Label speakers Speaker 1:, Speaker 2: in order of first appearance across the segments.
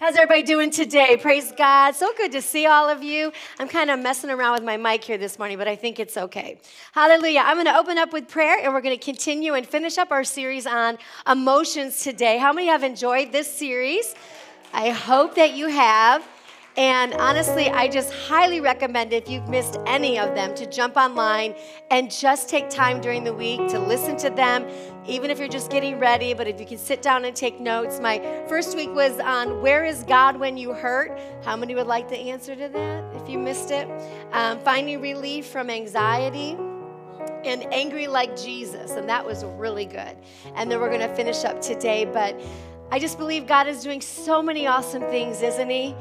Speaker 1: How's everybody doing today? Praise God. So good to see all of you. I'm kind of messing around with my mic here this morning, but I think it's okay. Hallelujah. I'm going to open up with prayer and we're going to continue and finish up our series on emotions today. How many have enjoyed this series? I hope that you have. And honestly, I just highly recommend if you've missed any of them to jump online and just take time during the week to listen to them, even if you're just getting ready. But if you can sit down and take notes, my first week was on Where is God When You Hurt? How many would like the answer to that if you missed it? Um, finding relief from anxiety and angry like Jesus. And that was really good. And then we're going to finish up today. But I just believe God is doing so many awesome things, isn't He?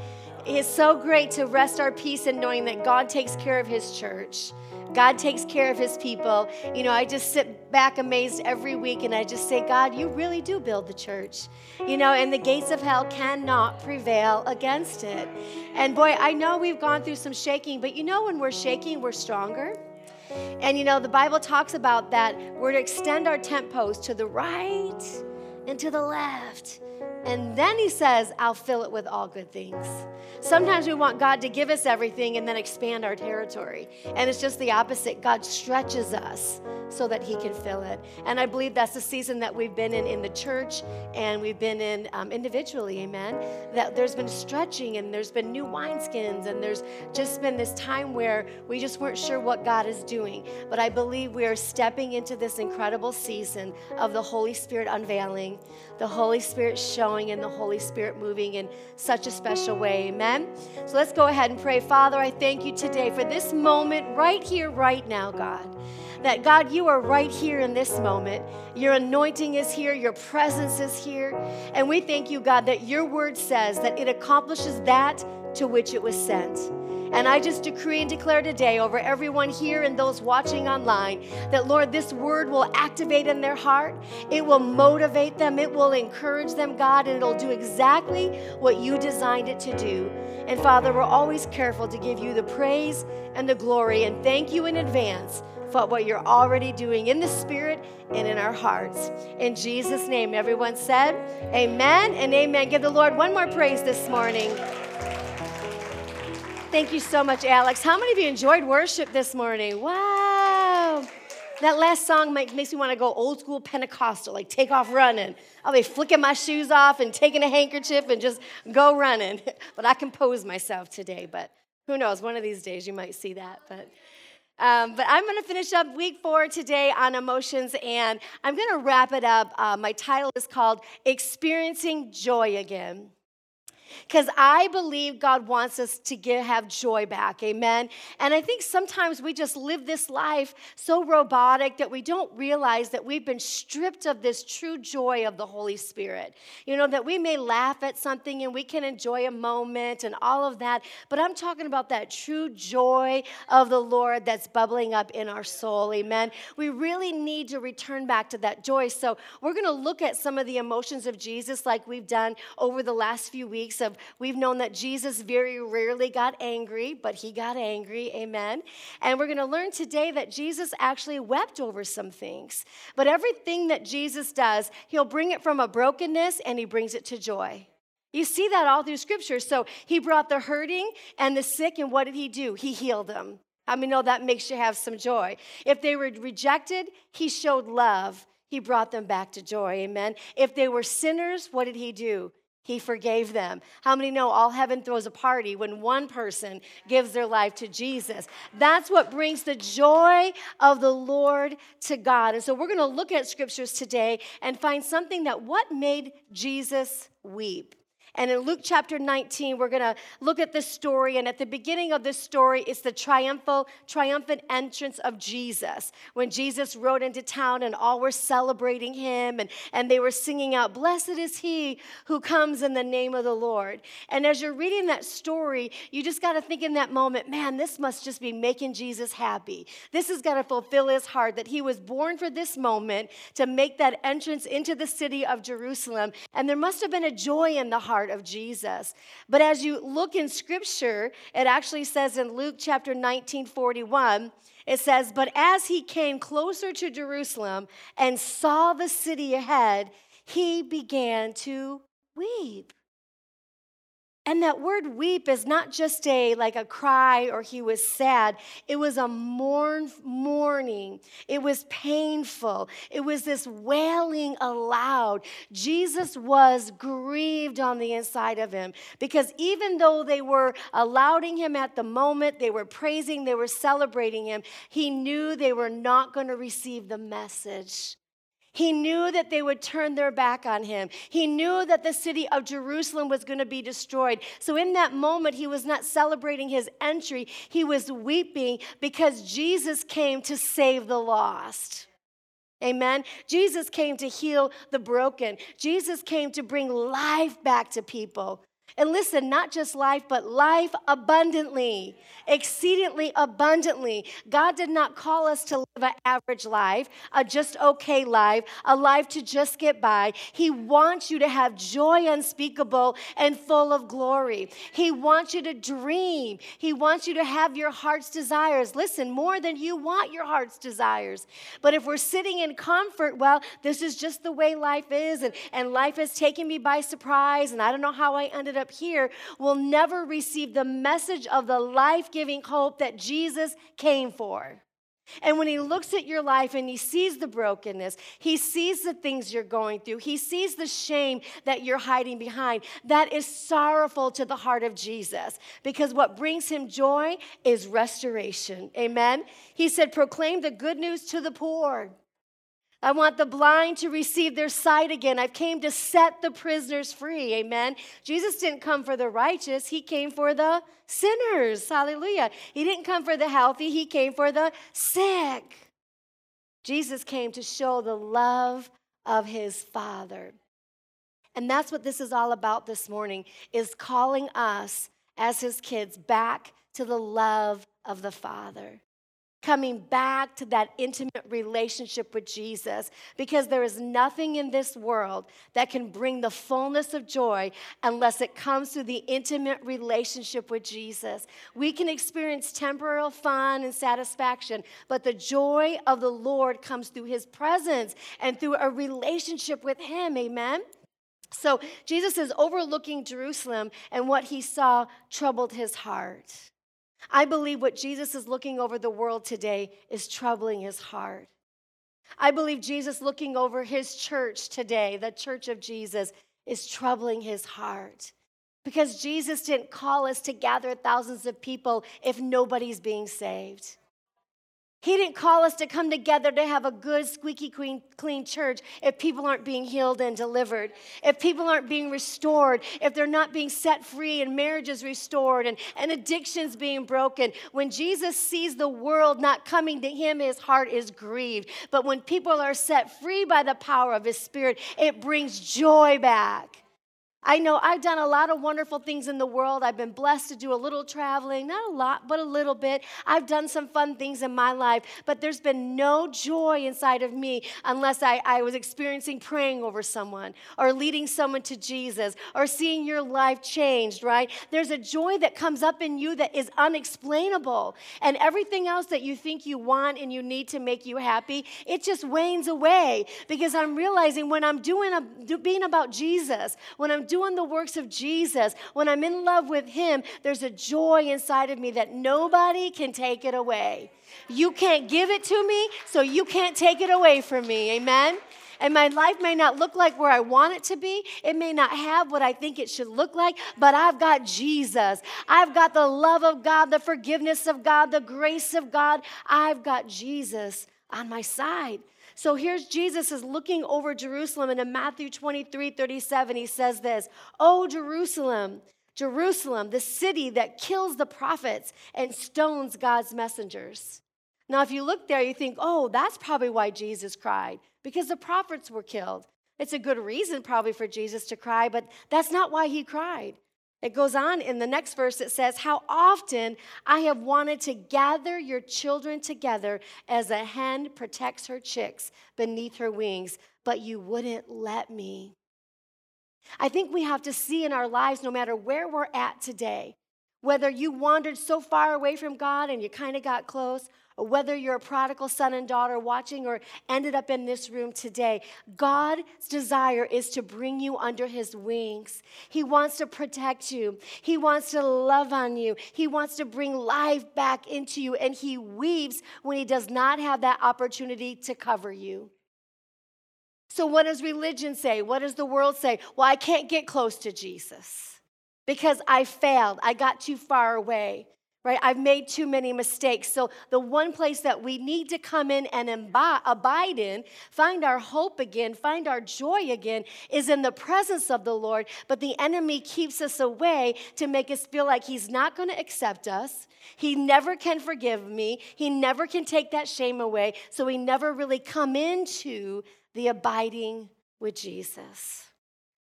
Speaker 1: It's so great to rest our peace in knowing that God takes care of His church. God takes care of his people. You know, I just sit back amazed every week and I just say, God, you really do build the church. You know, and the gates of hell cannot prevail against it. And boy, I know we've gone through some shaking, but you know, when we're shaking, we're stronger. And you know, the Bible talks about that we're to extend our tent post to the right and to the left. And then he says, I'll fill it with all good things. Sometimes we want God to give us everything and then expand our territory. And it's just the opposite. God stretches us so that He can fill it. And I believe that's the season that we've been in in the church and we've been in um, individually, amen. That there's been stretching and there's been new wineskins and there's just been this time where we just weren't sure what God is doing. But I believe we are stepping into this incredible season of the Holy Spirit unveiling, the Holy Spirit showing, and the Holy Spirit moving in such a special way, amen. So let's go ahead and pray. Father, I thank you today for this moment right here, right now, God that God, you are right here in this moment. Your anointing is here, your presence is here. And we thank you, God, that your word says that it accomplishes that to which it was sent. And I just decree and declare today over everyone here and those watching online that, Lord, this word will activate in their heart. It will motivate them. It will encourage them, God, and it'll do exactly what you designed it to do. And Father, we're always careful to give you the praise and the glory and thank you in advance for what you're already doing in the Spirit and in our hearts. In Jesus' name, everyone said, Amen and Amen. Give the Lord one more praise this morning. Thank you so much, Alex. How many of you enjoyed worship this morning? Wow. That last song makes me want to go old school Pentecostal, like take off running. I'll be flicking my shoes off and taking a handkerchief and just go running. But I compose myself today, but who knows? One of these days you might see that. But um, but I'm going to finish up week four today on emotions, and I'm going to wrap it up. Uh, my title is called Experiencing Joy Again because I believe God wants us to get, have joy back. Amen. And I think sometimes we just live this life so robotic that we don't realize that we've been stripped of this true joy of the Holy Spirit. You know, that we may laugh at something and we can enjoy a moment and all of that, but I'm talking about that true joy of the Lord that's bubbling up in our soul. Amen. We really need to return back to that joy. So we're going to look at some of the emotions of Jesus like we've done over the last few weeks of we've known that Jesus very rarely got angry, but he got angry. Amen. And we're going to learn today that Jesus actually wept over some things. But everything that Jesus does, he'll bring it from a brokenness and he brings it to joy. You see that all through scripture. So he brought the hurting and the sick, and what did he do? He healed them. I mean, know that makes you have some joy? If they were rejected, he showed love. He brought them back to joy. Amen. If they were sinners, what did he do? He forgave them. How many know all heaven throws a party when one person gives their life to Jesus? That's what brings the joy of the Lord to God. And so we're going to look at scriptures today and find something that what made Jesus weep. And in Luke chapter 19, we're going to look at this story. And at the beginning of this story, it's the triumphal, triumphant entrance of Jesus. When Jesus rode into town and all were celebrating him and, and they were singing out, Blessed is he who comes in the name of the Lord. And as you're reading that story, you just got to think in that moment, man, this must just be making Jesus happy. This is going to fulfill his heart that he was born for this moment to make that entrance into the city of Jerusalem. And there must have been a joy in the heart of Jesus. But as you look in scripture, it actually says in Luke chapter 19 41, it says, But as he came closer to Jerusalem and saw the city ahead, he began to weep. And that word weep is not just a like a cry or he was sad. It was a mourn mourning. It was painful. It was this wailing aloud. Jesus was grieved on the inside of him because even though they were allowing him at the moment, they were praising, they were celebrating him, he knew they were not going to receive the message. He knew that they would turn their back on him. He knew that the city of Jerusalem was going to be destroyed. So, in that moment, he was not celebrating his entry, he was weeping because Jesus came to save the lost. Amen. Jesus came to heal the broken. Jesus came to bring life back to people. And listen, not just life, but life abundantly, exceedingly abundantly. God did not call us to live an average life, a just okay life, a life to just get by. He wants you to have joy unspeakable and full of glory. He wants you to dream. He wants you to have your heart's desires. Listen, more than you want your heart's desires. But if we're sitting in comfort, well, this is just the way life is, and, and life has taken me by surprise, and I don't know how I ended up here will never receive the message of the life giving hope that Jesus came for. And when he looks at your life and he sees the brokenness, he sees the things you're going through, he sees the shame that you're hiding behind, that is sorrowful to the heart of Jesus because what brings him joy is restoration. Amen. He said, Proclaim the good news to the poor. I want the blind to receive their sight again. I've came to set the prisoners free. Amen. Jesus didn't come for the righteous, he came for the sinners. Hallelujah. He didn't come for the healthy, he came for the sick. Jesus came to show the love of his Father. And that's what this is all about this morning is calling us as his kids back to the love of the Father coming back to that intimate relationship with Jesus because there is nothing in this world that can bring the fullness of joy unless it comes through the intimate relationship with Jesus. We can experience temporal fun and satisfaction, but the joy of the Lord comes through his presence and through a relationship with him. Amen. So Jesus is overlooking Jerusalem, and what he saw troubled his heart. I believe what Jesus is looking over the world today is troubling his heart. I believe Jesus looking over his church today, the church of Jesus, is troubling his heart. Because Jesus didn't call us to gather thousands of people if nobody's being saved. He didn't call us to come together to have a good, squeaky clean, clean church if people aren't being healed and delivered, if people aren't being restored, if they're not being set free and marriages restored and, and addictions being broken. When Jesus sees the world not coming to him, his heart is grieved. But when people are set free by the power of his spirit, it brings joy back. I know I've done a lot of wonderful things in the world. I've been blessed to do a little traveling, not a lot, but a little bit. I've done some fun things in my life, but there's been no joy inside of me unless I, I was experiencing praying over someone or leading someone to Jesus or seeing your life changed, right? There's a joy that comes up in you that is unexplainable. And everything else that you think you want and you need to make you happy, it just wanes away because I'm realizing when I'm doing uh, a, being about Jesus, when I'm doing the works of Jesus, when I'm in love with Him, there's a joy inside of me that nobody can take it away. You can't give it to me, so you can't take it away from me. Amen? And my life may not look like where I want it to be. It may not have what I think it should look like, but I've got Jesus. I've got the love of God, the forgiveness of God, the grace of God. I've got Jesus on my side. So here's Jesus is looking over Jerusalem, and in Matthew 23 37, he says this Oh, Jerusalem, Jerusalem, the city that kills the prophets and stones God's messengers. Now, if you look there, you think, oh, that's probably why Jesus cried, because the prophets were killed. It's a good reason, probably, for Jesus to cry, but that's not why he cried. It goes on in the next verse, it says, How often I have wanted to gather your children together as a hen protects her chicks beneath her wings, but you wouldn't let me. I think we have to see in our lives, no matter where we're at today, whether you wandered so far away from God and you kind of got close, whether you're a prodigal son and daughter watching or ended up in this room today, God's desire is to bring you under his wings. He wants to protect you, he wants to love on you, he wants to bring life back into you, and he weeps when he does not have that opportunity to cover you. So, what does religion say? What does the world say? Well, I can't get close to Jesus because I failed. I got too far away right? I've made too many mistakes. So, the one place that we need to come in and imbi- abide in, find our hope again, find our joy again, is in the presence of the Lord. But the enemy keeps us away to make us feel like he's not going to accept us. He never can forgive me. He never can take that shame away. So, we never really come into the abiding with Jesus.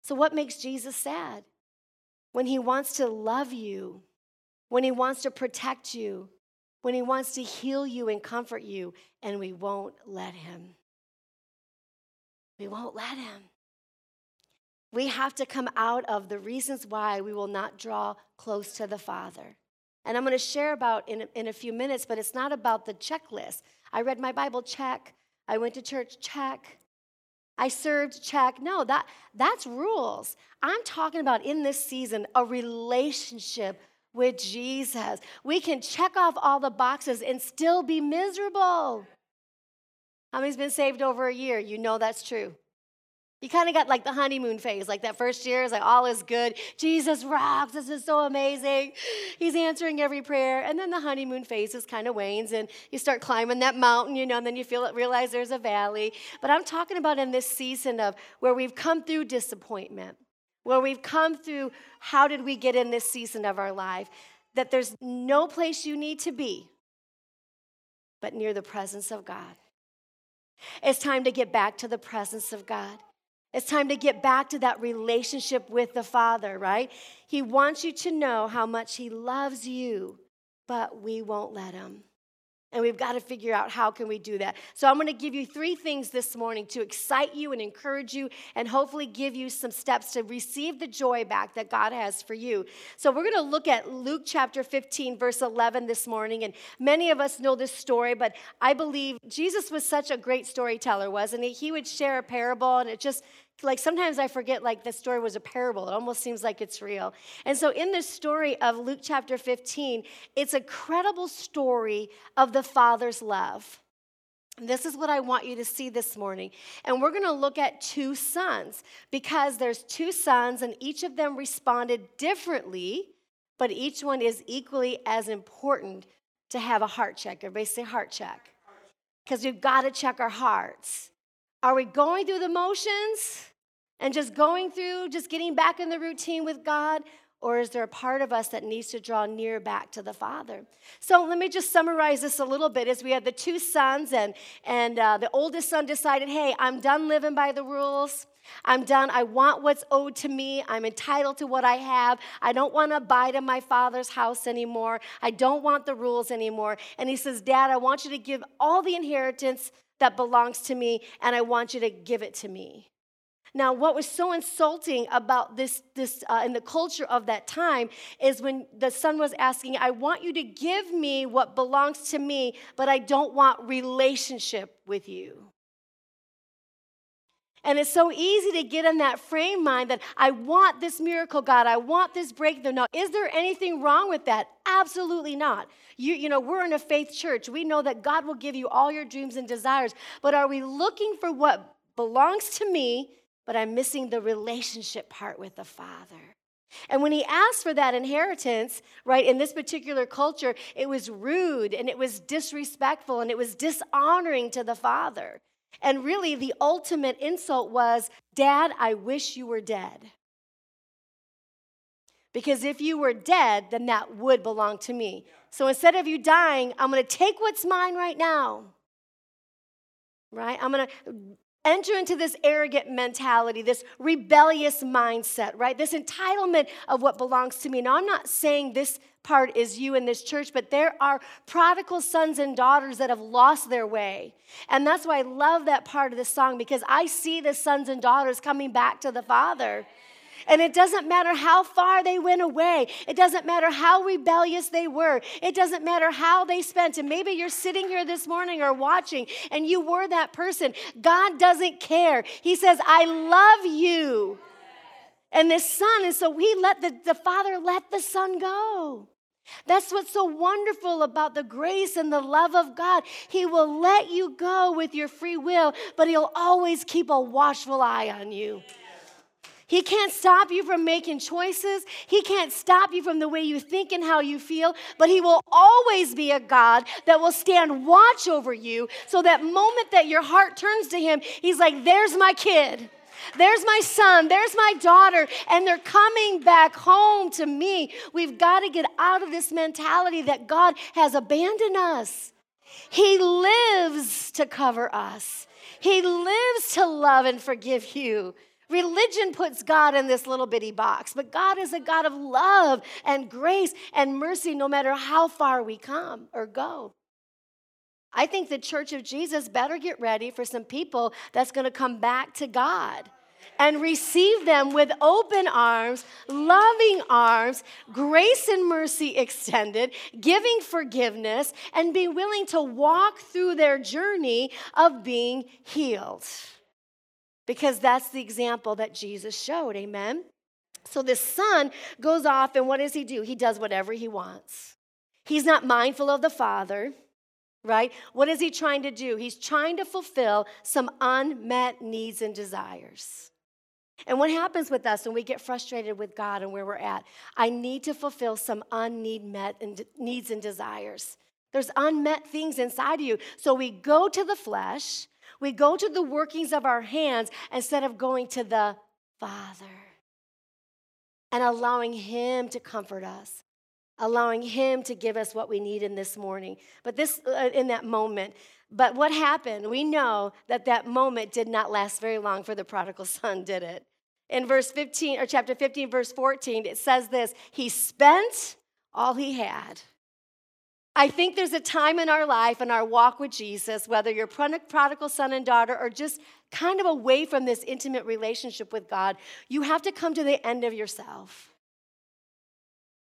Speaker 1: So, what makes Jesus sad? When he wants to love you when He wants to protect you, when He wants to heal you and comfort you, and we won't let Him. We won't let Him. We have to come out of the reasons why we will not draw close to the Father. And I'm going to share about in, in a few minutes, but it's not about the checklist. I read my Bible, check. I went to church, check. I served, check. No, that, that's rules. I'm talking about in this season a relationship with Jesus. We can check off all the boxes and still be miserable. How many's been saved over a year? You know that's true. You kind of got like the honeymoon phase, like that first year is like all is good. Jesus rocks. This is so amazing. He's answering every prayer. And then the honeymoon phase is kind of wanes and you start climbing that mountain, you know, and then you feel it, realize there's a valley. But I'm talking about in this season of where we've come through disappointment where we've come through how did we get in this season of our life, that there's no place you need to be but near the presence of God. It's time to get back to the presence of God. It's time to get back to that relationship with the Father, right? He wants you to know how much He loves you, but we won't let Him and we've got to figure out how can we do that. So i'm going to give you three things this morning to excite you and encourage you and hopefully give you some steps to receive the joy back that god has for you. So we're going to look at luke chapter 15 verse 11 this morning and many of us know this story but i believe jesus was such a great storyteller wasn't he? He would share a parable and it just like sometimes I forget like the story was a parable. It almost seems like it's real. And so in this story of Luke chapter 15, it's a credible story of the Father's love. This is what I want you to see this morning. And we're going to look at two sons because there's two sons and each of them responded differently, but each one is equally as important to have a heart check. Everybody say heart check. Because we've got to check our hearts. Are we going through the motions and just going through, just getting back in the routine with God? Or is there a part of us that needs to draw near back to the Father? So let me just summarize this a little bit. As we had the two sons, and, and uh, the oldest son decided, hey, I'm done living by the rules. I'm done. I want what's owed to me. I'm entitled to what I have. I don't want to abide in my father's house anymore. I don't want the rules anymore. And he says, Dad, I want you to give all the inheritance that belongs to me, and I want you to give it to me. Now, what was so insulting about this, this uh, in the culture of that time is when the son was asking, I want you to give me what belongs to me, but I don't want relationship with you. And it's so easy to get in that frame mind that I want this miracle, God. I want this breakthrough. Now, is there anything wrong with that? Absolutely not. You, you know, we're in a faith church. We know that God will give you all your dreams and desires. But are we looking for what belongs to me, but I'm missing the relationship part with the Father? And when he asked for that inheritance, right, in this particular culture, it was rude and it was disrespectful and it was dishonoring to the Father. And really, the ultimate insult was, Dad, I wish you were dead. Because if you were dead, then that would belong to me. So instead of you dying, I'm going to take what's mine right now. Right? I'm going to enter into this arrogant mentality, this rebellious mindset, right? This entitlement of what belongs to me. Now, I'm not saying this part is you in this church, but there are prodigal sons and daughters that have lost their way. And that's why I love that part of the song because I see the sons and daughters coming back to the Father. And it doesn't matter how far they went away. It doesn't matter how rebellious they were. It doesn't matter how they spent. And maybe you're sitting here this morning or watching and you were that person. God doesn't care. He says, I love you. And this son, and so he let the, the father let the son go. That's what's so wonderful about the grace and the love of God. He will let you go with your free will, but He'll always keep a watchful eye on you. He can't stop you from making choices. He can't stop you from the way you think and how you feel, but He will always be a God that will stand watch over you. So that moment that your heart turns to Him, He's like, There's my kid. There's my son, there's my daughter, and they're coming back home to me. We've got to get out of this mentality that God has abandoned us. He lives to cover us, He lives to love and forgive you. Religion puts God in this little bitty box, but God is a God of love and grace and mercy no matter how far we come or go. I think the church of Jesus better get ready for some people that's going to come back to God and receive them with open arms, loving arms, grace and mercy extended, giving forgiveness, and be willing to walk through their journey of being healed. Because that's the example that Jesus showed. Amen. So this son goes off, and what does he do? He does whatever he wants. He's not mindful of the father right? What is he trying to do? He's trying to fulfill some unmet needs and desires. And what happens with us when we get frustrated with God and where we're at? I need to fulfill some unmet needs and desires. There's unmet things inside of you. So we go to the flesh, we go to the workings of our hands instead of going to the Father and allowing Him to comfort us, allowing Him to give us what we need in this morning. But this, uh, in that moment, but what happened? We know that that moment did not last very long for the prodigal son, did it? In verse 15, or chapter 15, verse 14, it says this He spent all he had. I think there's a time in our life and our walk with Jesus, whether you're prodigal son and daughter or just kind of away from this intimate relationship with God, you have to come to the end of yourself.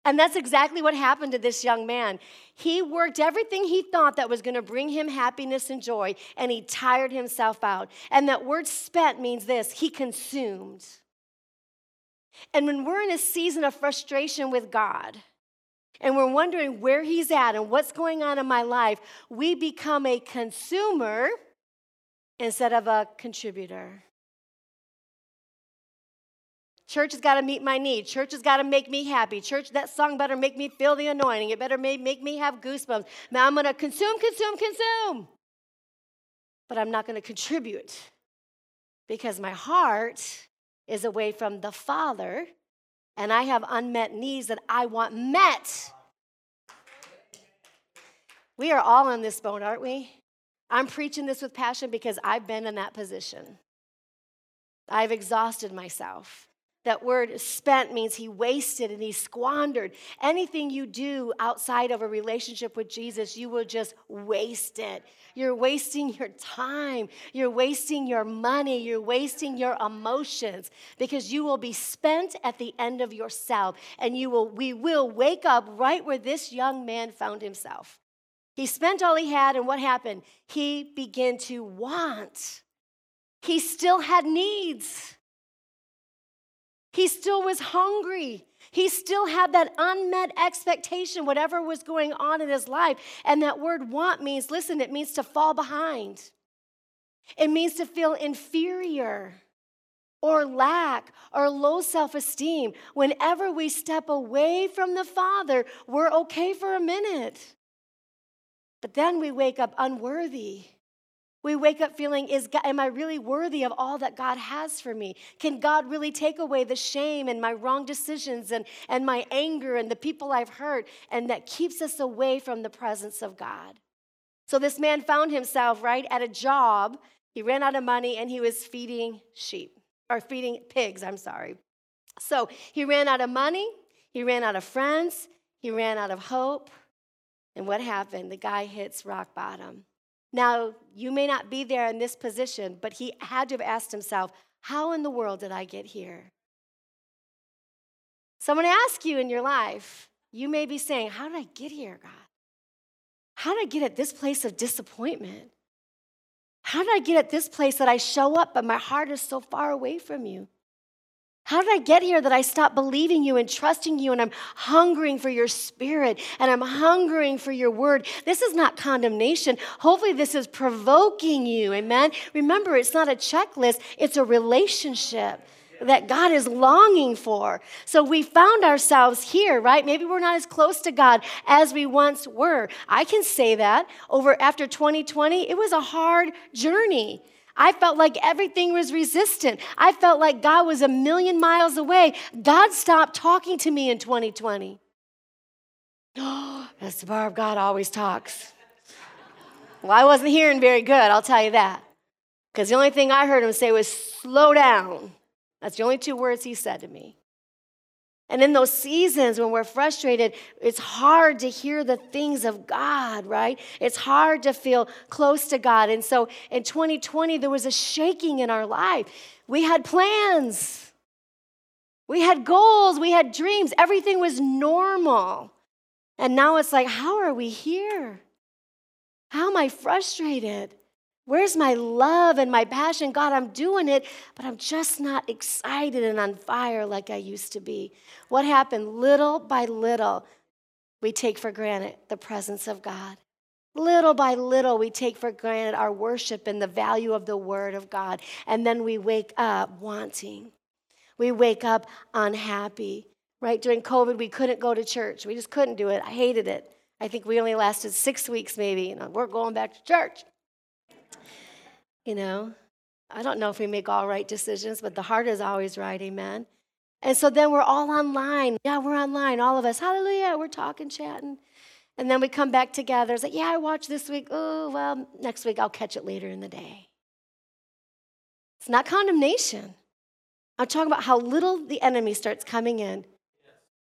Speaker 1: And that's exactly what happened to this young man. He worked everything he thought that was going to bring him happiness and joy, and he tired himself out. And that word spent means this he consumed. And when we're in a season of frustration with God, and we're wondering where He's at and what's going on in my life, we become a consumer instead of a contributor. Church has got to meet my need. Church has got to make me happy. Church, that song better make me feel the anointing. It better make, make me have goosebumps. Now I'm going to consume, consume, consume. But I'm not going to contribute because my heart is away from the Father and I have unmet needs that I want met. We are all on this boat, aren't we? I'm preaching this with passion because I've been in that position. I've exhausted myself. That word spent means he wasted and he squandered. Anything you do outside of a relationship with Jesus, you will just waste it. You're wasting your time. You're wasting your money. You're wasting your emotions because you will be spent at the end of yourself. And you will, we will wake up right where this young man found himself. He spent all he had, and what happened? He began to want. He still had needs. He still was hungry. He still had that unmet expectation, whatever was going on in his life. And that word want means, listen, it means to fall behind, it means to feel inferior or lack or low self esteem. Whenever we step away from the Father, we're okay for a minute. But then we wake up unworthy we wake up feeling, is God, am I really worthy of all that God has for me? Can God really take away the shame and my wrong decisions and, and my anger and the people I've hurt and that keeps us away from the presence of God? So this man found himself right at a job. He ran out of money and he was feeding sheep or feeding pigs, I'm sorry. So he ran out of money, he ran out of friends, he ran out of hope. And what happened? The guy hits rock bottom. Now, you may not be there in this position, but he had to have asked himself, How in the world did I get here? Someone ask you in your life, you may be saying, How did I get here, God? How did I get at this place of disappointment? How did I get at this place that I show up, but my heart is so far away from you? How did I get here that I stopped believing you and trusting you and I'm hungering for your spirit and I'm hungering for your word? This is not condemnation. Hopefully, this is provoking you. Amen. Remember, it's not a checklist, it's a relationship that God is longing for. So we found ourselves here, right? Maybe we're not as close to God as we once were. I can say that over after 2020, it was a hard journey. I felt like everything was resistant. I felt like God was a million miles away. God stopped talking to me in 2020. Oh, that's the bar of God always talks. Well, I wasn't hearing very good, I'll tell you that. Because the only thing I heard him say was, slow down. That's the only two words he said to me. And in those seasons when we're frustrated, it's hard to hear the things of God, right? It's hard to feel close to God. And so in 2020, there was a shaking in our life. We had plans, we had goals, we had dreams, everything was normal. And now it's like, how are we here? How am I frustrated? Where's my love and my passion? God, I'm doing it, but I'm just not excited and on fire like I used to be. What happened? Little by little, we take for granted the presence of God. Little by little, we take for granted our worship and the value of the Word of God. And then we wake up wanting. We wake up unhappy, right? During COVID, we couldn't go to church. We just couldn't do it. I hated it. I think we only lasted six weeks, maybe. You know, we're going back to church. You know, I don't know if we make all right decisions, but the heart is always right. Amen. And so then we're all online. Yeah, we're online, all of us. Hallelujah. We're talking, chatting. And then we come back together. It's like, yeah, I watched this week. Oh, well, next week I'll catch it later in the day. It's not condemnation. I'm talking about how little the enemy starts coming in.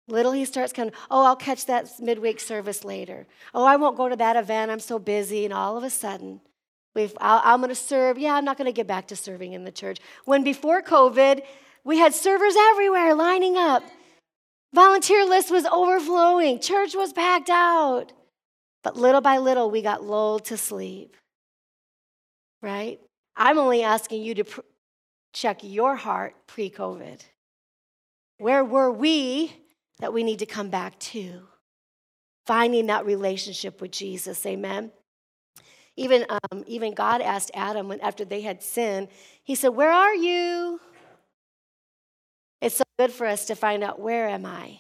Speaker 1: Little he starts coming, oh, I'll catch that midweek service later. Oh, I won't go to that event. I'm so busy. And all of a sudden, We've, i am going to serve. Yeah, I'm not going to get back to serving in the church. When before COVID, we had servers everywhere lining up. Volunteer list was overflowing. Church was packed out. But little by little, we got lulled to sleep. Right? I'm only asking you to pr- check your heart pre COVID. Where were we that we need to come back to? Finding that relationship with Jesus. Amen. Even, um, even God asked Adam when, after they had sinned, He said, Where are you? It's so good for us to find out where am I?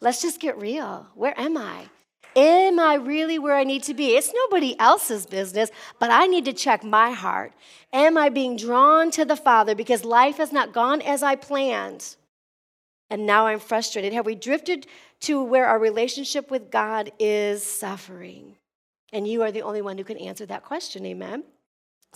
Speaker 1: Let's just get real. Where am I? Am I really where I need to be? It's nobody else's business, but I need to check my heart. Am I being drawn to the Father because life has not gone as I planned? And now I'm frustrated. Have we drifted to where our relationship with God is suffering? And you are the only one who can answer that question. Amen.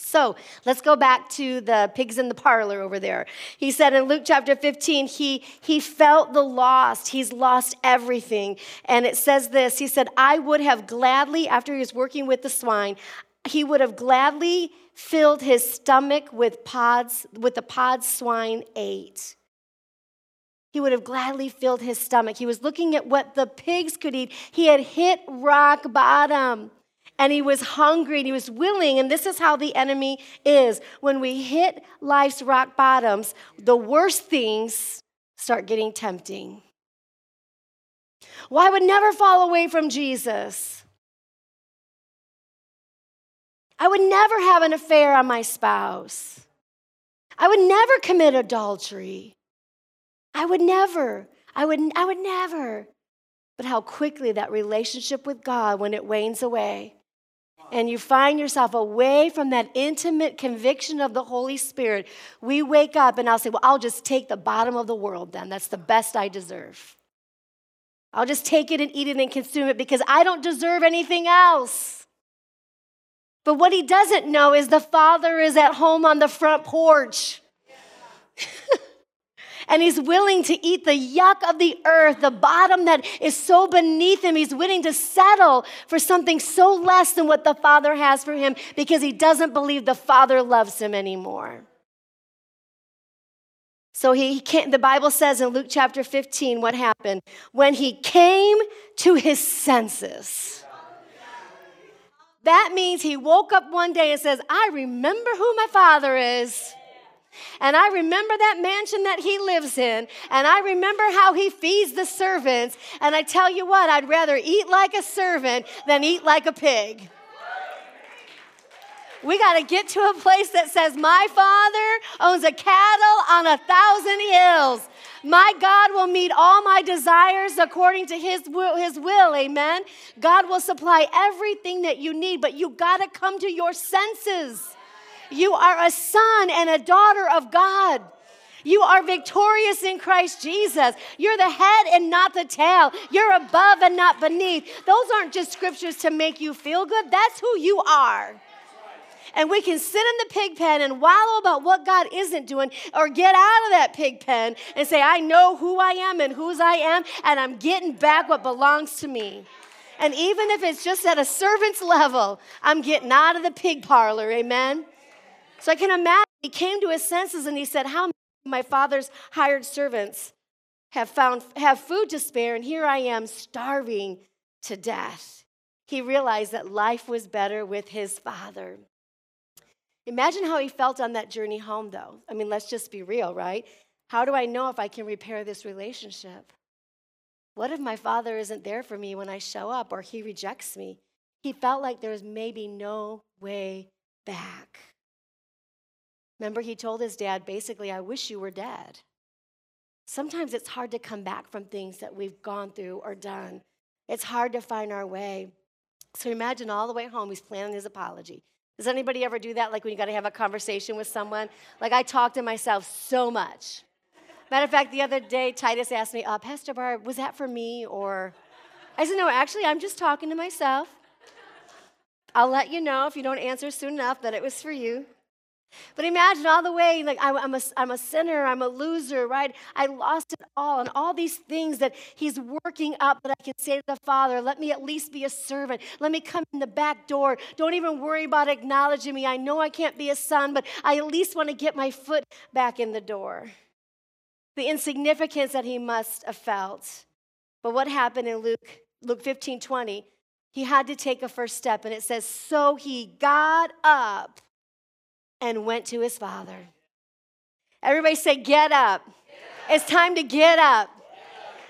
Speaker 1: So let's go back to the pigs in the parlor over there. He said in Luke chapter 15, he, he felt the lost. He's lost everything. And it says this He said, I would have gladly, after he was working with the swine, he would have gladly filled his stomach with pods, with the pods swine ate. He would have gladly filled his stomach. He was looking at what the pigs could eat. He had hit rock bottom and he was hungry and he was willing. And this is how the enemy is. When we hit life's rock bottoms, the worst things start getting tempting. Well, I would never fall away from Jesus. I would never have an affair on my spouse. I would never commit adultery. I would never. I would, I would never. But how quickly that relationship with God, when it wanes away, and you find yourself away from that intimate conviction of the Holy Spirit, we wake up and I'll say, Well, I'll just take the bottom of the world then. That's the best I deserve. I'll just take it and eat it and consume it because I don't deserve anything else. But what he doesn't know is the Father is at home on the front porch. and he's willing to eat the yuck of the earth, the bottom that is so beneath him. He's willing to settle for something so less than what the Father has for him because he doesn't believe the Father loves him anymore. So he came, the Bible says in Luke chapter 15 what happened when he came to his senses. That means he woke up one day and says, I remember who my father is. And I remember that mansion that he lives in. And I remember how he feeds the servants. And I tell you what, I'd rather eat like a servant than eat like a pig. We got to get to a place that says, My Father owns a cattle on a thousand hills. My God will meet all my desires according to his will, his will. Amen. God will supply everything that you need, but you got to come to your senses. You are a son and a daughter of God. You are victorious in Christ Jesus. You're the head and not the tail. You're above and not beneath. Those aren't just scriptures to make you feel good, that's who you are. And we can sit in the pig pen and wallow about what God isn't doing, or get out of that pig pen and say, I know who I am and whose I am, and I'm getting back what belongs to me. And even if it's just at a servant's level, I'm getting out of the pig parlor, amen? So I can imagine he came to his senses and he said, How many of my father's hired servants have found have food to spare, and here I am starving to death. He realized that life was better with his father. Imagine how he felt on that journey home, though. I mean, let's just be real, right? How do I know if I can repair this relationship? What if my father isn't there for me when I show up or he rejects me? He felt like there was maybe no way back. Remember, he told his dad, basically, I wish you were dead. Sometimes it's hard to come back from things that we've gone through or done. It's hard to find our way. So imagine all the way home, he's planning his apology. Does anybody ever do that? Like when you got to have a conversation with someone? Like I talk to myself so much. Matter of fact, the other day, Titus asked me, uh, Pastor Barb, was that for me? Or I said, No, actually, I'm just talking to myself. I'll let you know if you don't answer soon enough that it was for you. But imagine all the way, like I'm a, I'm a sinner, I'm a loser, right? I lost it all, and all these things that He's working up that I can say to the Father, let me at least be a servant. Let me come in the back door. Don't even worry about acknowledging me. I know I can't be a son, but I at least want to get my foot back in the door. The insignificance that He must have felt. But what happened in Luke, Luke 15 20? He had to take a first step, and it says, So he got up and went to his father. Everybody say, Get up. It's time to get up.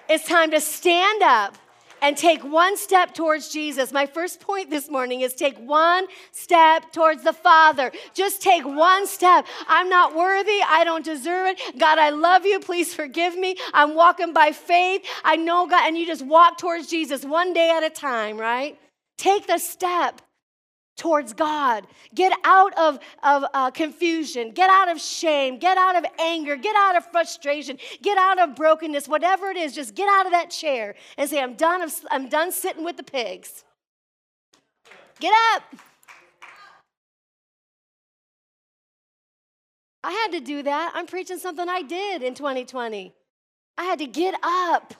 Speaker 1: It's time to stand up and take one step towards Jesus. My first point this morning is take one step towards the Father. Just take one step. I'm not worthy. I don't deserve it. God, I love you. Please forgive me. I'm walking by faith. I know God, and you just walk towards Jesus one day at a time, right? Take the step towards God. Get out of, of uh, confusion. Get out of shame. Get out of anger. Get out of frustration. Get out of brokenness. Whatever it is, just get out of that chair and say, I'm done, of, I'm done sitting with the pigs. Get up. I had to do that. I'm preaching something I did in 2020. I had to get up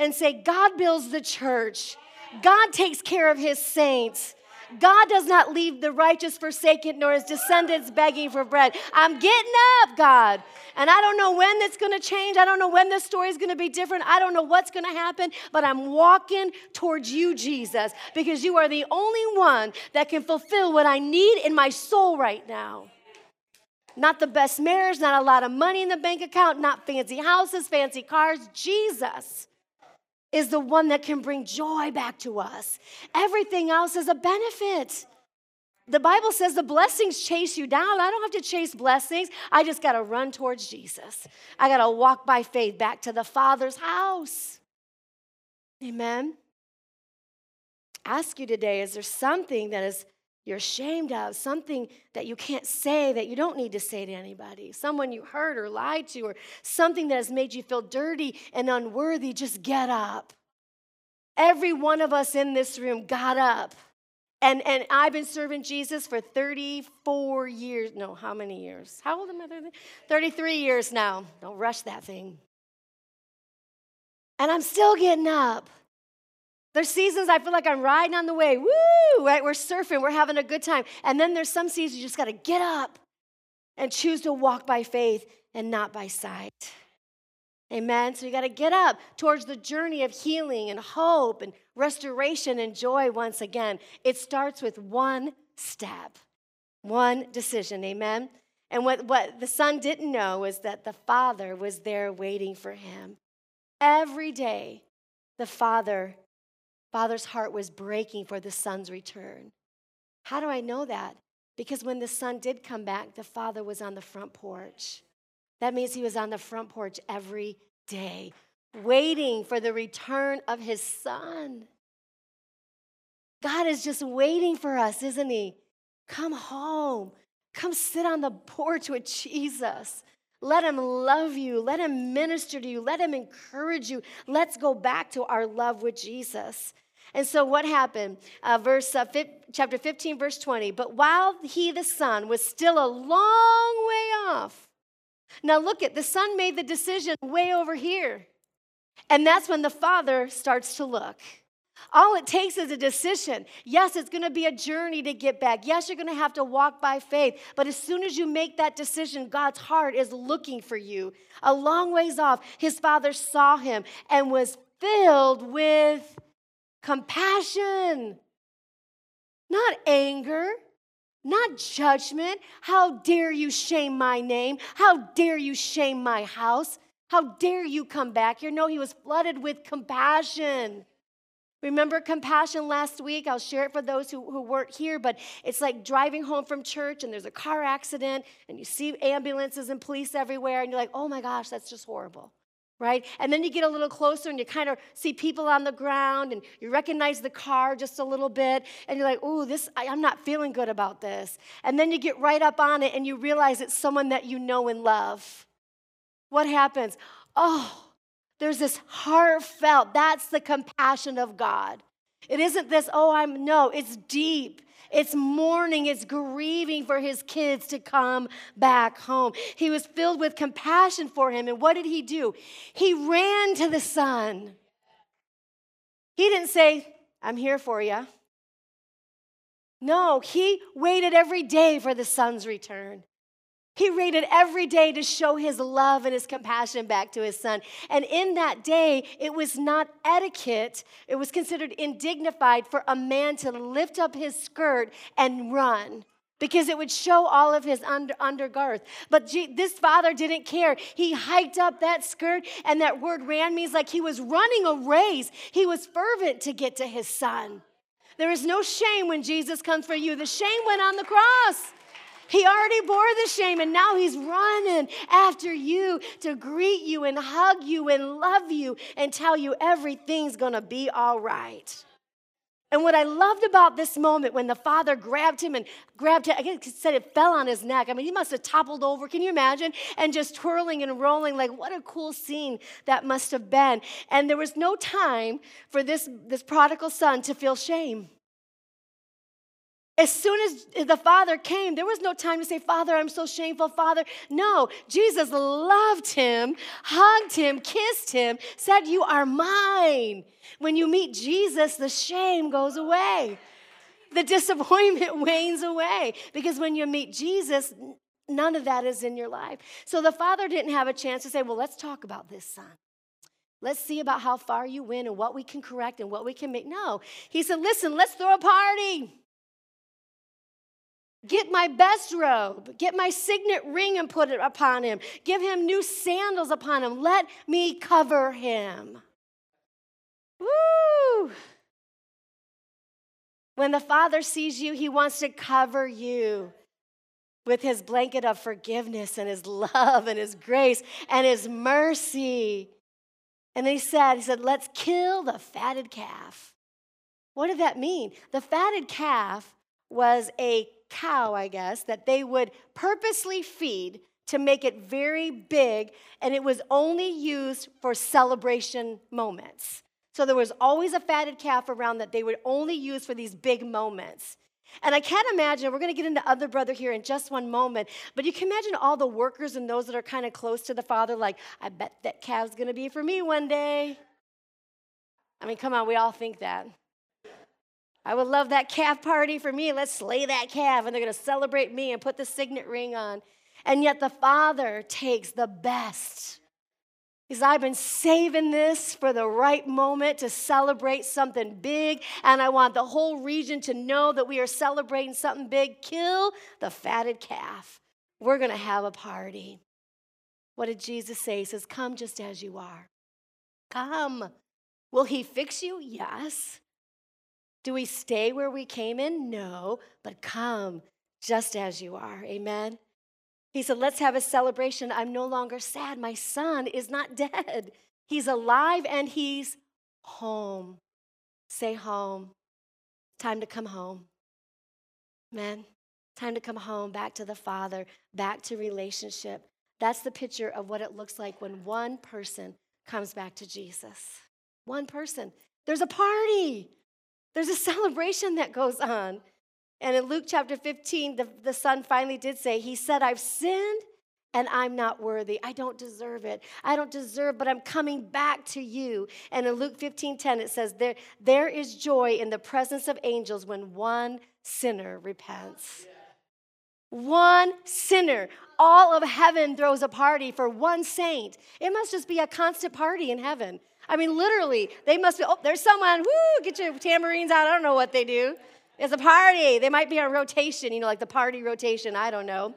Speaker 1: and say, God builds the church. God takes care of his saints. God does not leave the righteous forsaken, nor his descendants begging for bread. I'm getting up, God. And I don't know when that's going to change. I don't know when this story is going to be different. I don't know what's going to happen, but I'm walking towards you, Jesus, because you are the only one that can fulfill what I need in my soul right now. Not the best marriage, not a lot of money in the bank account, not fancy houses, fancy cars. Jesus is the one that can bring joy back to us. Everything else is a benefit. The Bible says the blessings chase you down. I don't have to chase blessings. I just got to run towards Jesus. I got to walk by faith back to the Father's house. Amen. Ask you today is there something that is you're ashamed of, something that you can't say that you don't need to say to anybody, someone you hurt or lied to, or something that has made you feel dirty and unworthy, just get up. Every one of us in this room got up. And, and I've been serving Jesus for 34 years. No, how many years? How old am I? 33 years now. Don't rush that thing. And I'm still getting up. There's seasons I feel like I'm riding on the wave. Woo! Right? We're surfing, we're having a good time. And then there's some seasons you just got to get up and choose to walk by faith and not by sight. Amen. So you got to get up towards the journey of healing and hope and restoration and joy once again. It starts with one step, one decision. Amen. And what, what the son didn't know was that the father was there waiting for him. Every day, the father, father's heart was breaking for the son's return. How do I know that? Because when the son did come back, the father was on the front porch. That means he was on the front porch every day, waiting for the return of his son. God is just waiting for us, isn't he? Come home. Come sit on the porch with Jesus. Let him love you. Let him minister to you. Let him encourage you. Let's go back to our love with Jesus. And so what happened? Uh, verse uh, chapter 15, verse 20. But while he, the son, was still a long way off, now look at the son made the decision way over here. And that's when the father starts to look. All it takes is a decision. Yes, it's going to be a journey to get back. Yes, you're going to have to walk by faith. But as soon as you make that decision, God's heart is looking for you. A long ways off, his father saw him and was filled with compassion, not anger, not judgment. How dare you shame my name? How dare you shame my house? How dare you come back here? No, he was flooded with compassion. Remember compassion last week? I'll share it for those who, who weren't here, but it's like driving home from church and there's a car accident and you see ambulances and police everywhere and you're like, oh my gosh, that's just horrible right? And then you get a little closer and you kind of see people on the ground and you recognize the car just a little bit and you're like, oh, this, I, I'm not feeling good about this. And then you get right up on it and you realize it's someone that you know and love. What happens? Oh, there's this heartfelt, that's the compassion of God. It isn't this, oh, I'm, no, it's deep. It's mourning, it's grieving for his kids to come back home. He was filled with compassion for him. And what did he do? He ran to the son. He didn't say, I'm here for you. No, he waited every day for the son's return. He waited every day to show his love and his compassion back to his son. And in that day, it was not etiquette, it was considered indignified for a man to lift up his skirt and run because it would show all of his under, undergirth. But G- this father didn't care. He hiked up that skirt, and that word ran means like he was running a race. He was fervent to get to his son. There is no shame when Jesus comes for you. The shame went on the cross. He already bore the shame and now he's running after you to greet you and hug you and love you and tell you everything's gonna be all right. And what I loved about this moment when the father grabbed him and grabbed him, I guess said it fell on his neck. I mean, he must have toppled over. Can you imagine? And just twirling and rolling. Like, what a cool scene that must have been. And there was no time for this, this prodigal son to feel shame. As soon as the Father came, there was no time to say, Father, I'm so shameful, Father. No, Jesus loved him, hugged him, kissed him, said, You are mine. When you meet Jesus, the shame goes away, the disappointment wanes away. Because when you meet Jesus, none of that is in your life. So the Father didn't have a chance to say, Well, let's talk about this, son. Let's see about how far you went and what we can correct and what we can make. No, he said, Listen, let's throw a party. Get my best robe. Get my signet ring and put it upon him. Give him new sandals upon him. Let me cover him. Woo! When the Father sees you, he wants to cover you with his blanket of forgiveness and his love and his grace and his mercy. And he said, he said, let's kill the fatted calf. What did that mean? The fatted calf was a cow, I guess, that they would purposely feed to make it very big, and it was only used for celebration moments. So there was always a fatted calf around that they would only use for these big moments. And I can't imagine, we're going to get into other brother here in just one moment, but you can imagine all the workers and those that are kind of close to the father, like, I bet that calf's going to be for me one day. I mean, come on, we all think that. I would love that calf party for me. Let's slay that calf, and they're going to celebrate me and put the signet ring on. And yet the Father takes the best. Because I've been saving this for the right moment to celebrate something big, and I want the whole region to know that we are celebrating something big. Kill the fatted calf. We're going to have a party. What did Jesus say? He says, Come just as you are. Come. Will he fix you? Yes. Do we stay where we came in? No, but come just as you are. Amen. He said, Let's have a celebration. I'm no longer sad. My son is not dead. He's alive and he's home. Say home. Time to come home. Man, time to come home, back to the Father, back to relationship. That's the picture of what it looks like when one person comes back to Jesus. One person. There's a party, there's a celebration that goes on. And in Luke chapter 15, the, the son finally did say, He said, I've sinned and I'm not worthy. I don't deserve it. I don't deserve, but I'm coming back to you. And in Luke 15 10, it says, There, there is joy in the presence of angels when one sinner repents. One sinner. All of heaven throws a party for one saint. It must just be a constant party in heaven. I mean, literally, they must be, oh, there's someone, whoo, get your tambourines out. I don't know what they do. It's a party. They might be on rotation, you know, like the party rotation. I don't know.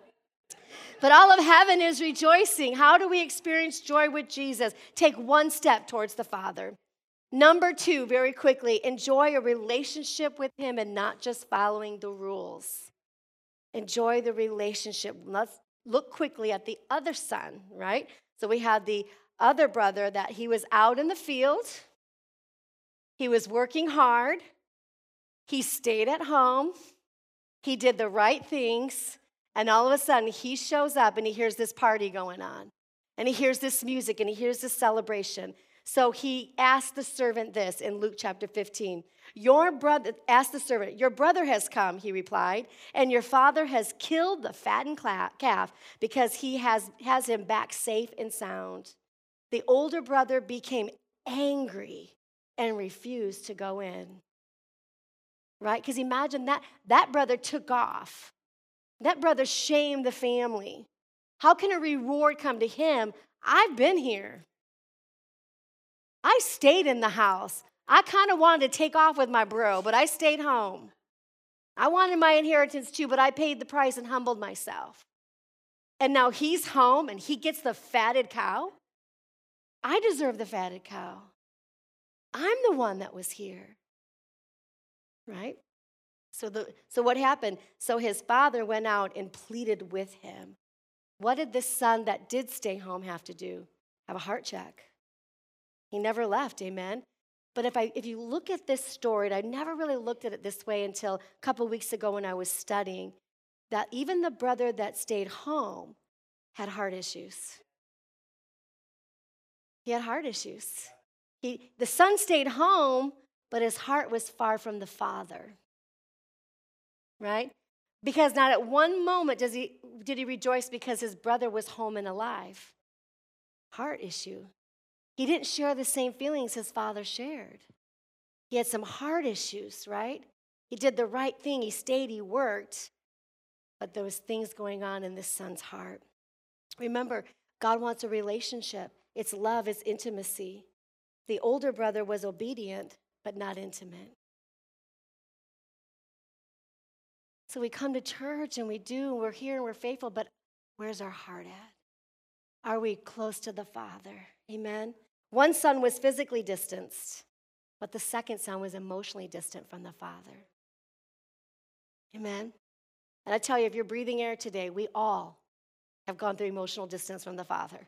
Speaker 1: But all of heaven is rejoicing. How do we experience joy with Jesus? Take one step towards the Father. Number two, very quickly, enjoy a relationship with Him and not just following the rules. Enjoy the relationship. Let's look quickly at the other son, right? So we had the other brother that he was out in the field, he was working hard, he stayed at home. He did the right things. And all of a sudden, he shows up and he hears this party going on. And he hears this music and he hears this celebration. So he asked the servant this in Luke chapter 15. Your brother, asked the servant, Your brother has come, he replied, and your father has killed the fattened calf because he has, has him back safe and sound. The older brother became angry and refused to go in right? Because imagine that that brother took off. That brother shamed the family. How can a reward come to him? I've been here. I stayed in the house. I kind of wanted to take off with my bro, but I stayed home. I wanted my inheritance too, but I paid the price and humbled myself. And now he's home and he gets the fatted cow. I deserve the fatted cow. I'm the one that was here right? So, the, so what happened? So his father went out and pleaded with him. What did this son that did stay home have to do? Have a heart check. He never left, amen? But if, I, if you look at this story, and I never really looked at it this way until a couple weeks ago when I was studying, that even the brother that stayed home had heart issues. He had heart issues. He, the son stayed home but his heart was far from the Father. Right? Because not at one moment does he, did he rejoice because his brother was home and alive. Heart issue. He didn't share the same feelings his father shared. He had some heart issues, right? He did the right thing. He stayed, he worked, but there was things going on in this son's heart. Remember, God wants a relationship. It's love, it's intimacy. The older brother was obedient, but not intimate. So we come to church and we do, and we're here and we're faithful, but where's our heart at? Are we close to the Father? Amen. One son was physically distanced, but the second son was emotionally distant from the Father. Amen. And I tell you, if you're breathing air today, we all have gone through emotional distance from the Father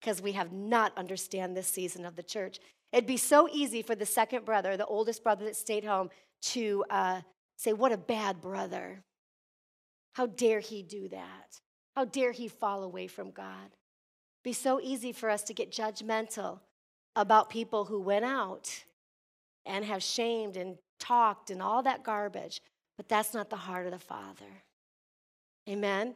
Speaker 1: because we have not understand this season of the church. It'd be so easy for the second brother, the oldest brother that stayed home, to uh, say, What a bad brother. How dare he do that? How dare he fall away from God? It'd be so easy for us to get judgmental about people who went out and have shamed and talked and all that garbage. But that's not the heart of the Father. Amen?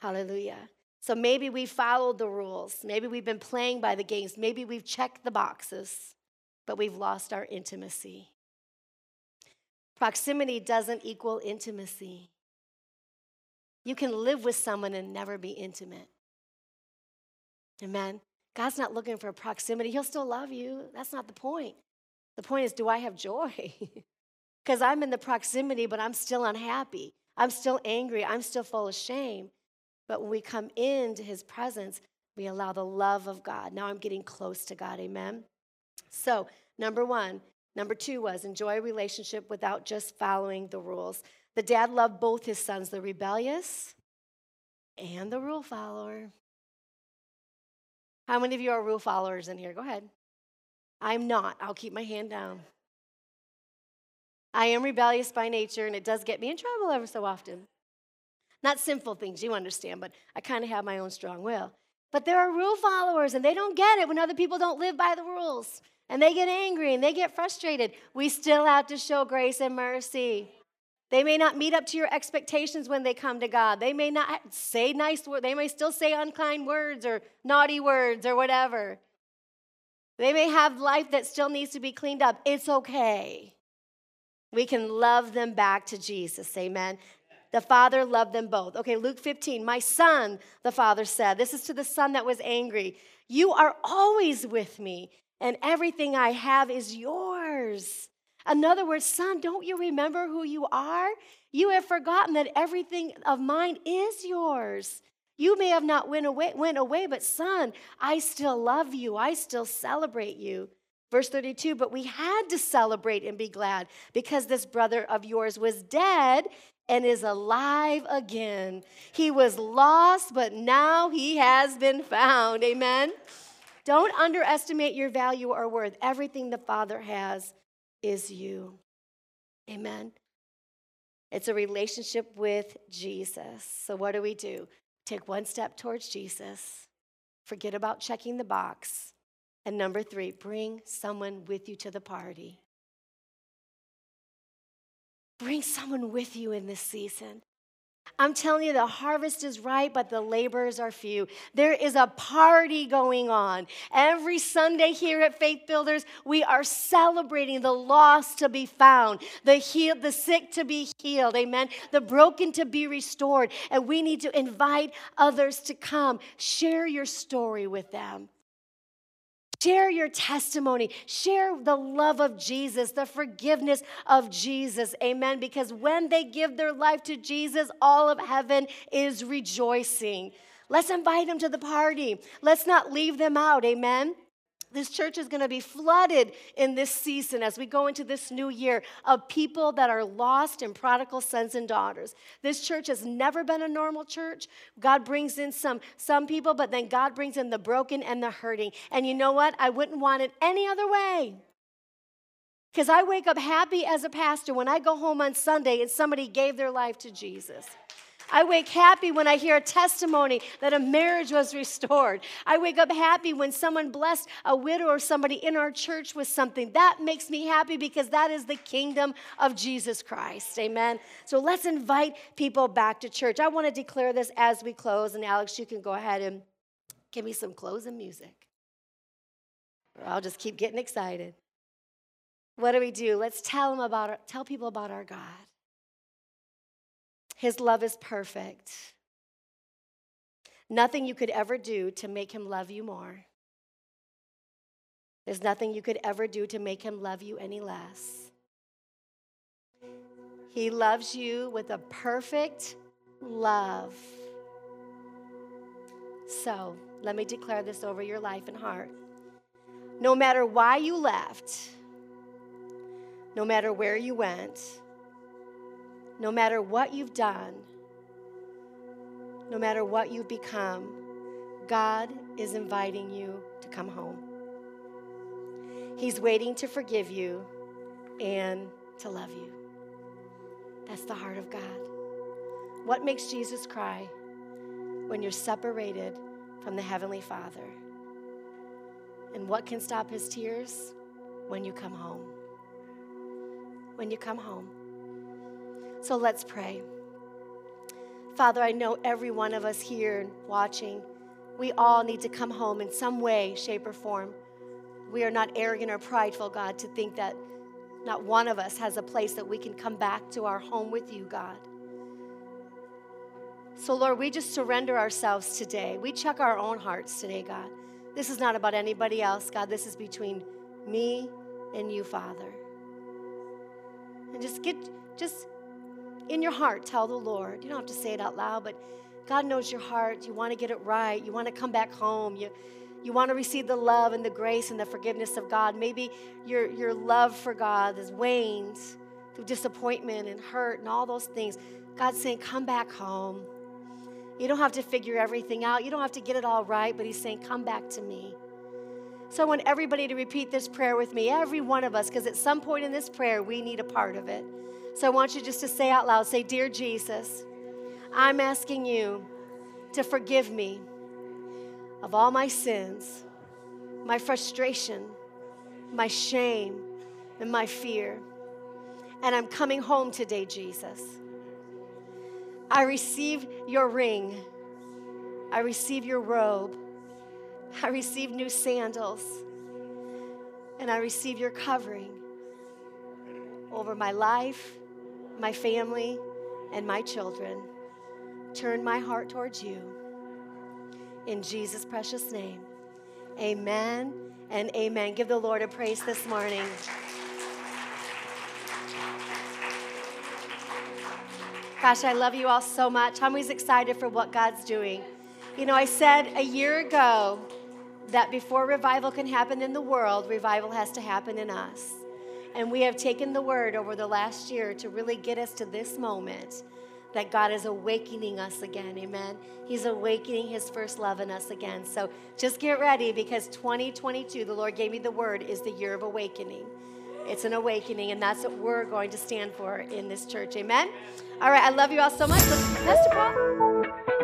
Speaker 1: Hallelujah. So maybe we followed the rules. Maybe we've been playing by the games. Maybe we've checked the boxes, but we've lost our intimacy. Proximity doesn't equal intimacy. You can live with someone and never be intimate. Amen. God's not looking for proximity. He'll still love you. That's not the point. The point is, do I have joy? Because I'm in the proximity, but I'm still unhappy. I'm still angry. I'm still full of shame. But when we come into his presence, we allow the love of God. Now I'm getting close to God. Amen. So, number one. Number two was enjoy a relationship without just following the rules. The dad loved both his sons, the rebellious and the rule follower. How many of you are rule followers in here? Go ahead. I'm not. I'll keep my hand down. I am rebellious by nature, and it does get me in trouble ever so often. Not sinful things, you understand, but I kind of have my own strong will. But there are rule followers, and they don't get it when other people don't live by the rules. And they get angry and they get frustrated. We still have to show grace and mercy. They may not meet up to your expectations when they come to God. They may not say nice words. They may still say unkind words or naughty words or whatever. They may have life that still needs to be cleaned up. It's okay. We can love them back to Jesus. Amen. The Father loved them both. Okay, Luke 15. My son, the Father said, this is to the son that was angry. You are always with me, and everything I have is yours. In other words, son, don't you remember who you are? You have forgotten that everything of mine is yours. You may have not went away, went away, but son, I still love you. I still celebrate you. Verse 32, but we had to celebrate and be glad because this brother of yours was dead and is alive again. He was lost, but now he has been found. Amen. Don't underestimate your value or worth. Everything the Father has is you. Amen. It's a relationship with Jesus. So, what do we do? Take one step towards Jesus, forget about checking the box. And number three, bring someone with you to the party. Bring someone with you in this season. I'm telling you, the harvest is ripe, but the laborers are few. There is a party going on. Every Sunday here at Faith Builders, we are celebrating the lost to be found, the healed, the sick to be healed, amen, the broken to be restored. And we need to invite others to come. Share your story with them. Share your testimony. Share the love of Jesus, the forgiveness of Jesus. Amen. Because when they give their life to Jesus, all of heaven is rejoicing. Let's invite them to the party. Let's not leave them out. Amen. This church is going to be flooded in this season as we go into this new year of people that are lost and prodigal sons and daughters. This church has never been a normal church. God brings in some, some people, but then God brings in the broken and the hurting. And you know what? I wouldn't want it any other way. Because I wake up happy as a pastor when I go home on Sunday and somebody gave their life to Jesus. I wake happy when I hear a testimony that a marriage was restored. I wake up happy when someone blessed a widow or somebody in our church with something. That makes me happy because that is the kingdom of Jesus Christ. Amen. So let's invite people back to church. I want to declare this as we close. And Alex, you can go ahead and give me some closing music. Or I'll just keep getting excited. What do we do? Let's tell them about tell people about our God. His love is perfect. Nothing you could ever do to make him love you more. There's nothing you could ever do to make him love you any less. He loves you with a perfect love. So, let me declare this over your life and heart. No matter why you left, no matter where you went, no matter what you've done, no matter what you've become, God is inviting you to come home. He's waiting to forgive you and to love you. That's the heart of God. What makes Jesus cry? When you're separated from the Heavenly Father. And what can stop his tears? When you come home. When you come home. So let's pray. Father, I know every one of us here watching, we all need to come home in some way, shape, or form. We are not arrogant or prideful, God, to think that not one of us has a place that we can come back to our home with you, God. So, Lord, we just surrender ourselves today. We check our own hearts today, God. This is not about anybody else, God. This is between me and you, Father. And just get, just in your heart, tell the Lord. You don't have to say it out loud, but God knows your heart. You want to get it right. You want to come back home. You, you want to receive the love and the grace and the forgiveness of God. Maybe your, your love for God has waned through disappointment and hurt and all those things. God's saying, Come back home. You don't have to figure everything out. You don't have to get it all right, but He's saying, Come back to me. So I want everybody to repeat this prayer with me, every one of us, because at some point in this prayer, we need a part of it. So I want you just to say out loud say, Dear Jesus, I'm asking you to forgive me of all my sins, my frustration, my shame, and my fear. And I'm coming home today, Jesus. I receive your ring. I receive your robe. I receive new sandals. And I receive your covering over my life, my family, and my children. Turn my heart towards you. In Jesus' precious name. Amen and amen. Give the Lord a praise this morning. Gosh, I love you all so much. I'm always excited for what God's doing. You know, I said a year ago that before revival can happen in the world, revival has to happen in us. And we have taken the word over the last year to really get us to this moment that God is awakening us again. Amen. He's awakening his first love in us again. So just get ready because 2022, the Lord gave me the word, is the year of awakening. It's an awakening, and that's what we're going to stand for in this church. Amen. All right, I love you all so much. Pastor Paul.